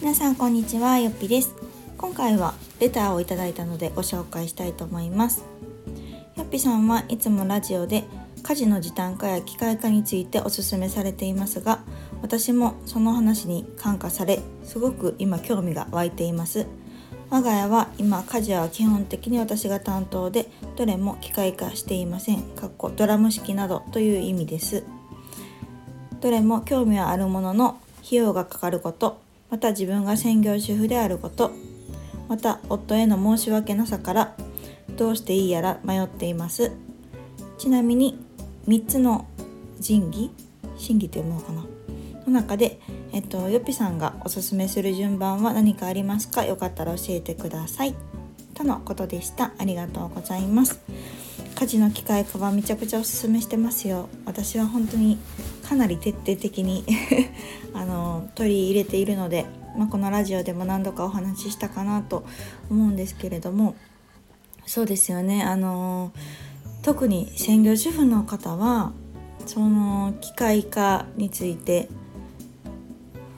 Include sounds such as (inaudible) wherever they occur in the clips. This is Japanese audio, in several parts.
皆さんこんにちはよっぴです。今回はレターをいただいたのでご紹介したいと思います。よっぴさんはいつもラジオで家事の時短化や機械化についてお勧めされていますが私もその話に感化されすごく今興味が湧いています。我が家は今家事は基本的に私が担当でどれも機械化していません。かっこドラム式などという意味です。どれも興味はあるものの費用がかかること。また自分が専業主婦であること。また夫への申し訳なさからどうしていいやら迷っています。ちなみに3つの神器？神器って読むのかな？の中でえっと、よっぴさんがおすすめする順番は何かありますか？よかったら教えてください。とのことでした。ありがとうございます。家事の機械化はめちゃくちゃおすすめしてますよ。私は本当にかなり徹底的に (laughs) あの取り入れているので、まあ、このラジオでも何度かお話ししたかなと思うんですけれどもそうですよね。あの特に専業主婦の方はその機械化について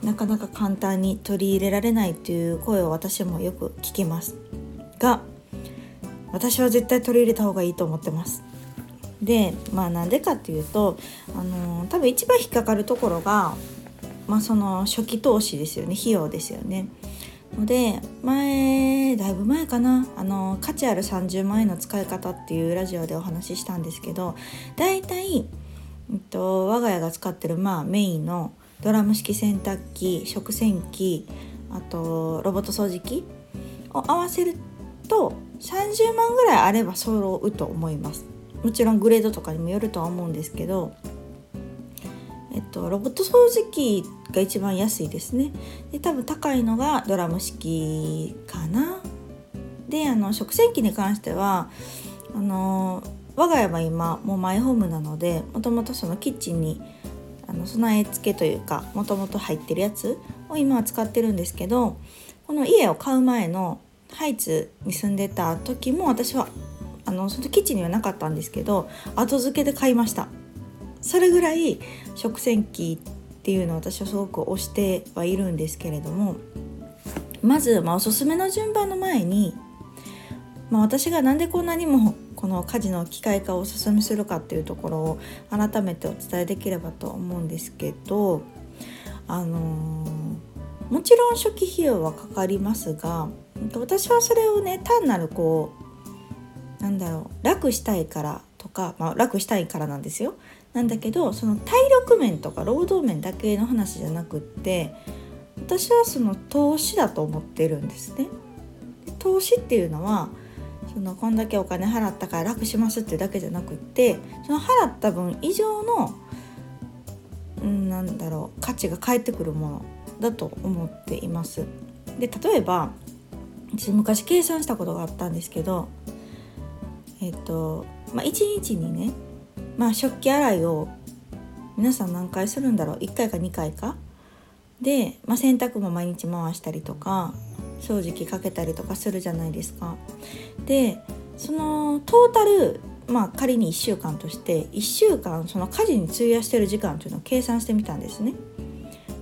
なかなか簡単に取り入れられないという声を私もよく聞きますが私は絶対取り入れた方がいいと思ってます。でまあなんでかっていうとあの多分一番引っかかるところが、まあ、その初期投資ですよね。費用ですよね。ので前だいぶ前かな。あの価値ある30万円の使い方っていうラジオでお話ししたんですけどだいたい、えっと、我が家が使ってるまあメインのドラム式洗濯機食洗機あとロボット掃除機を合わせると30万ぐらいあれば揃うと思います。もちろんグレードとかにもよるとは思うんですけどえっとロボット掃除機が一番安いですね。で多分高いのがドラム式かな。であの食洗機に関してはあの我が家は今もうマイホームなのでもともとそのキッチンにあの備え付けというかもともと入ってるやつを今は使ってるんですけどこの家を買う前のハイツに住んでた時も私はあのそのキッチンにはなかったんですけど後付けで買いました。それぐらい食洗機っていうのを私はすごく推してはいるんですけれどもまず、まあ、おすすめの順番の前に、まあ、私が何でこんなにもこの家事の機械化をおすすめするかっていうところを改めてお伝えできればと思うんですけどあのー、もちろん初期費用はかかりますが私はそれをね単なるこうなんだろう楽したいからとか、まあ、楽したいからなんですよなんだけどその体力面とか労働面だけの話じゃなくって私はその投資だと思ってるんですね。投資っていうのはそのこんだけお金払ったから楽しますってだけじゃなくってその払った分以上の、うん、なんだろう価値が返ってくるものだと思っています。で例えば私昔計算したことがあったんですけどえっ、と、まあ、1日にね、まあ、食器洗いを皆さん何回するんだろう1回か2回かで、まあ、洗濯も毎日回したりとか掃除機かけたりとかするじゃないですか。でそのトータルまあ仮に1週間として1週間その家事に費やしてる時間というのを計算してみたんですね。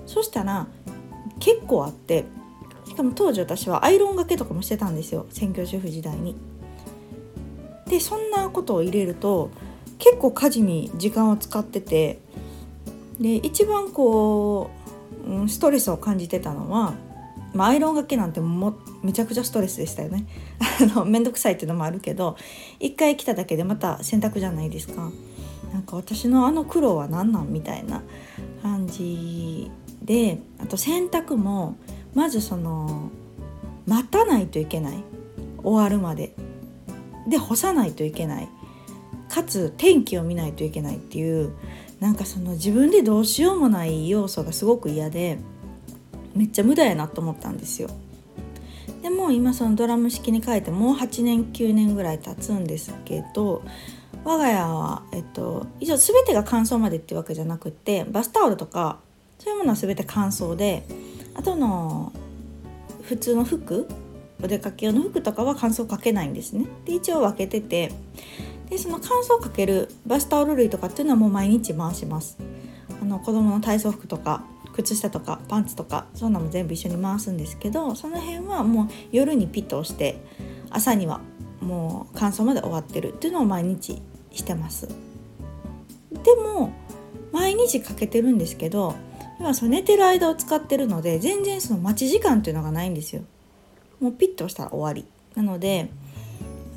そしたら結構あってしかも当時私はアイロンがけとかもしてたんですよ専業主婦時代に。でそんなことを入れると結構家事に時間を使っててで一番こうストレスを感じてたのはまあ、アイロンがけなんてもめちゃくちゃストレスでしたよね。(laughs) あの面倒くさいっていうのもあるけど一回来ただけでまた洗濯じゃないですか。なんか私のあの苦労は何なんみたいな感じであと洗濯もまずその待たないといけない。終わるまで。で干さないといけない。かつ天気を見ないといけないっていうなんかその自分でどうしようもない要素がすごく嫌で。めっちゃ無駄やなと思ったんですよ。でも今そのドラム式に変えてもう8年9年ぐらい経つんですけど我が家は、えっと、以上全てが乾燥までっていうわけじゃなくてバスタオルとかそういうものは全て乾燥であとの普通の服お出かけ用の服とかは乾燥かけないんですね。で一応分けててでその乾燥かけるバスタオル類とかっていうのはもう毎日回します。あの子供の体操服とか靴下とかパンツとかそんなのも全部一緒に回すんですけどその辺はもう夜にピッと押して朝にはもう乾燥まで終わってるっていうのを毎日してます。でも毎日かけてるんですけど今その寝てる間を使ってるので全然その待ち時間っていうのがないんですよ。もうピッと押したら終わり。なので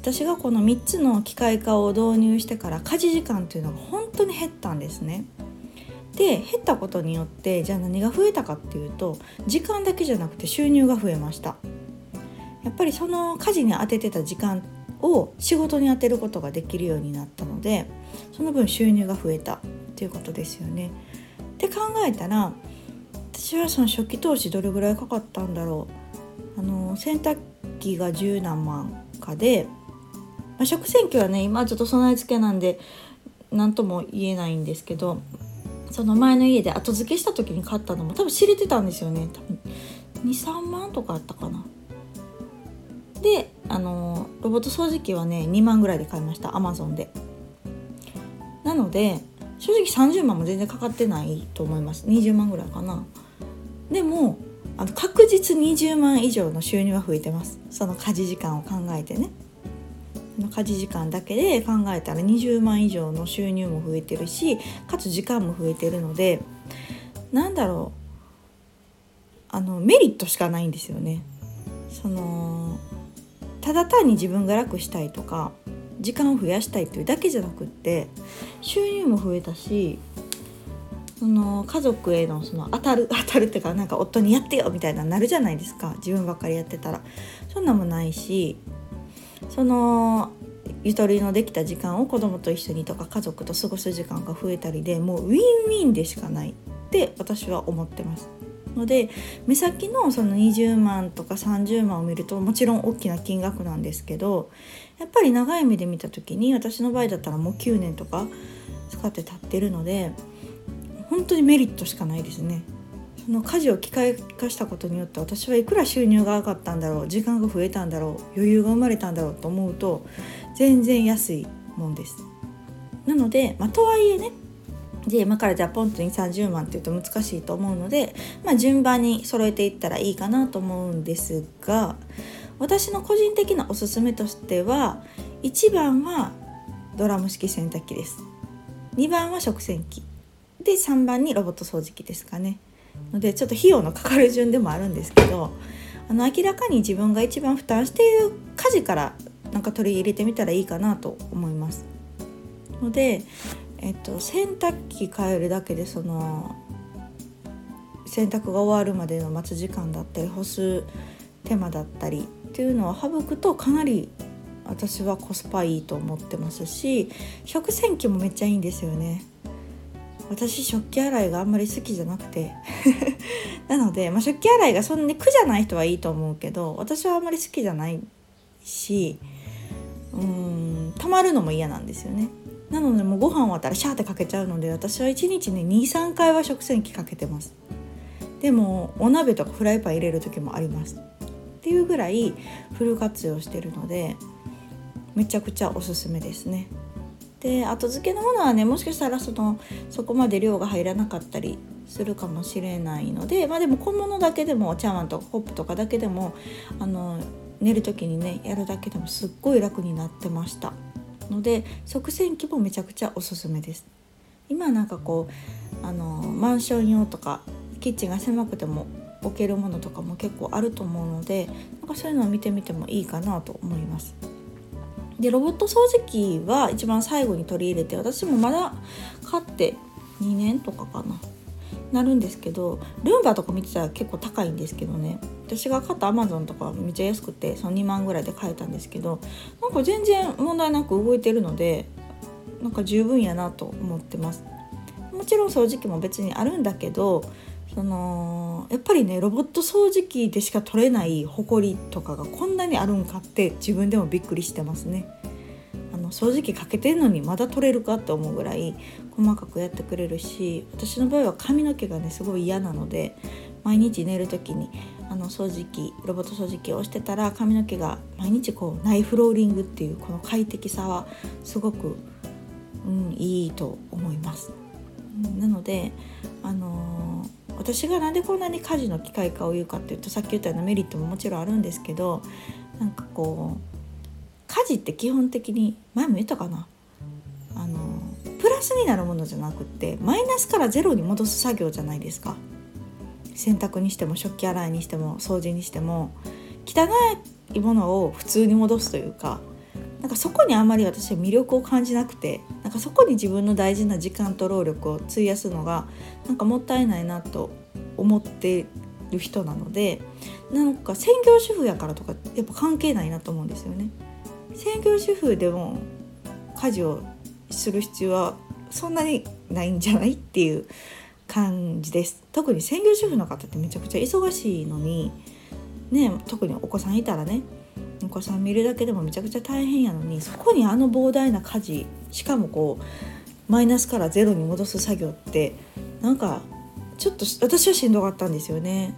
私がこの3つの機械化を導入してから家事時間っていうのが本当に減ったんですね。で減ったことによってじゃあ何が増えたかっていうと時間だけじゃなくて収入が増えましたやっぱりその家事に当ててた時間を仕事に充てることができるようになったのでその分収入が増えたっていうことですよね。って考えたら私はその初期投資どれぐらいかかったんだろうあの洗濯機が十何万かで、まあ、食洗機はね今ちょっと備え付けなんで何とも言えないんですけどその前の家で後付けした時に買ったのも多分知れてたんですよね。多分23万とかあったかな。であのロボット掃除機はね2万ぐらいで買いました。アマゾンで。なので正直30万も全然かかってないと思います。20万ぐらいかな。でもあの確実20万以上の収入は増えてます。その家事時間を考えてね。家事時間だけで考えたら20万以上の収入も増えてるしかつ時間も増えてるのでなんだろうあのメリットしかないんですよね。そのただ単に自分が楽したいとか時間を増やしたいというだけじゃなくって収入も増えたしその家族へのその当たる (laughs) 当たるっていうかなんか夫にやってよみたいななるじゃないですか自分ばっかりやってたらそんなもないしそのゆとりのできた時間を子供と一緒にとか家族と過ごす時間が増えたりでもうウィンウィンでしかないって私は思ってます。ので目先のその20万とか30万を見るともちろん大きな金額なんですけどやっぱり長い目で見た時に私の場合だったらもう9年とか使って経ってるので本当にメリットしかないですね。その家事を機械化したことによって私はいくら収入が上がったんだろう時間が増えたんだろう余裕が生まれたんだろうと思うと全然安いもんです。なので、まあ、とはいえねで今からじゃあポンと2 3 0万っていうと難しいと思うので、まあ、順番に揃えていったらいいかなと思うんですが私の個人的なおすすめとしては1番はドラム式洗濯機です。2番は食洗機。で3番にロボット掃除機ですかね。のでちょっと費用のかかる順でもあるんですけどあの明らかに自分が一番負担している家事からなんか取り入れてみたらいいかなと思います。のでえっと、洗濯機変えるだけでその洗濯が終わるまでの待つ時間だったり干す手間だったりっていうのを省くとかなり私はコスパいいと思ってますし食洗機もめっちゃいいんですよね。私食器洗いがあんまり好きじゃなくて。(laughs) なので、まあ、食器洗いがそんなに苦じゃない人はいいと思うけど私はあんまり好きじゃないしうん溜まるのも嫌なんですよね。なのでもうご飯終わったらシャーってかけちゃうので私は1日ね23回は食洗機かけてます。でもお鍋とかフライパン入れる時もあります。っていうぐらいフル活用してるのでめちゃくちゃおすすめですね。で後付けのものはねもしかしたらそのそこまで量が入らなかったりするかもしれないのでまあでも小物だけでも茶碗とかコップとかだけでもあの寝る時にねやるだけでもすっごい楽になってました。ので食洗機もめちゃくちゃおすすめです。今なんかこうあのマンション用とかキッチンが狭くても置けるものとかも結構あると思うのでなんかそういうのを見てみてもいいかなと思います。でロボット掃除機は一番最後に取り入れて私もまだ買って2年とかかな。なるんですけどルンバとか見てたら結構高いんですけどね。私が買ったアマゾンとかめっちゃ安くてその2万ぐらいで買えたんですけどなんか全然問題なく動いてるのでなんか十分やなと思ってます。もちろん掃除機も別にあるんだけどそのやっぱりねロボット掃除機でしか取れないホコリとかがこんなにあるんかって自分でもびっくりしてますね。あの掃除機かけてんのにまだ取れるかって思うぐらい細かくやってくれるし私の場合は髪の毛がねすごい嫌なので毎日寝る時にあの掃除機ロボット掃除機をしてたら髪の毛が毎日こうナイフローリングっていうこの快適さはすごく、うん、いいと思います。なので、あのー、私がなんでこんなに家事の機械化を言うかっていうとさっき言ったようなメリットももちろんあるんですけどなんかこう家事って基本的に前も言ったかな？あのプラスになるものじゃなくってマイナスからゼロに戻す作業じゃないですか。洗濯にしても食器洗いにしても掃除にしても汚いものを普通に戻すというかなんかそこにあまり私は魅力を感じなくてなんかそこに自分の大事な時間と労力を費やすのがなんかもったいないなと思ってる人なのでなんか専業主婦やからとかやっぱ関係ないなと思うんですよね。専業主婦でも家事をする必要はそんなにないんじゃないっていう感じです特に専業主婦の方ってめちゃくちゃ忙しいのにね特にお子さんいたらねお子さん見るだけでもめちゃくちゃ大変やのにそこにあの膨大な家事しかもこうマイナスからゼロに戻す作業ってなんかちょっと私はしんどかったんですよね。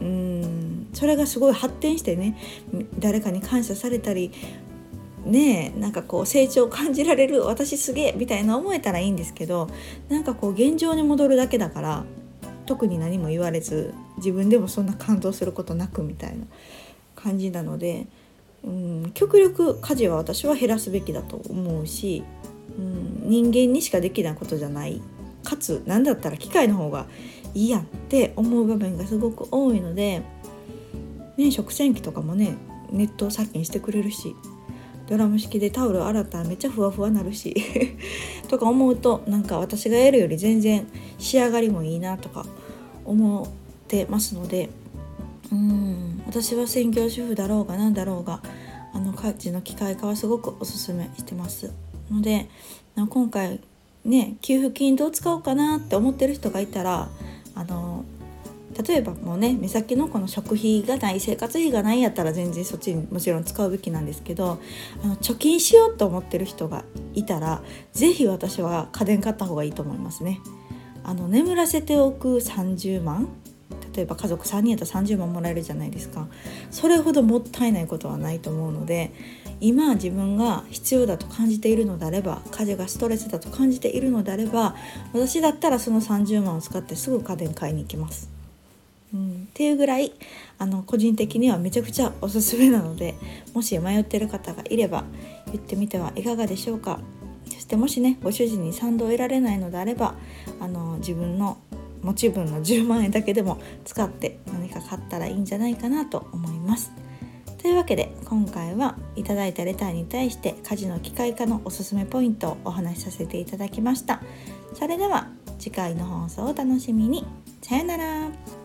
うんそれがすごい発展してね誰かに感謝されたりねなんかこう成長を感じられる私すげえみたいな思えたらいいんですけどなんかこう現状に戻るだけだから特に何も言われず自分でもそんな感動することなくみたいな感じなので、うん、極力家事は私は減らすべきだと思うし、うん、人間にしかできないことじゃない。かつ何だったら機械の方がいいやって思う場面がすごく多いので、ね、食洗機とかもねネット殺菌してくれるしドラム式でタオル洗ったらめっちゃふわふわなるし (laughs) とか思うとなんか私がやるより全然仕上がりもいいなとか思ってますのでうん私は専業主婦だろうが何だろうがあの家事の機械化はすごくおすすめしてますので今回ね給付金どう使おうかなって思ってる人がいたらあの例えばもうね目先のこの食費がない生活費がないやったら全然そっちにもちろん使うべきなんですけどあの貯金しようと思ってる人がいたら是非私は家電買った方がいいと思いますね。あの眠らせておく30万例えば家族3人やったら30万もらえるじゃないですかそれほどもったいないことはないと思うので今自分が必要だと感じているのであれば家事がストレスだと感じているのであれば私だったらその30万を使ってすぐ家電買いに行きます。うん、っていうぐらいあの個人的にはめちゃくちゃおすすめなのでもし迷ってる方がいれば言ってみてはいかがでしょうかそしてもしねご主人に賛同を得られないのであればあの自分の持ち分の10万円だけでも使って何か買ったらいいんじゃないかなと思います。というわけで今回はいただいたレターに対して家事の機械化のおすすめポイントをお話しさせていただきました。それでは次回の放送をお楽しみに。さよなら。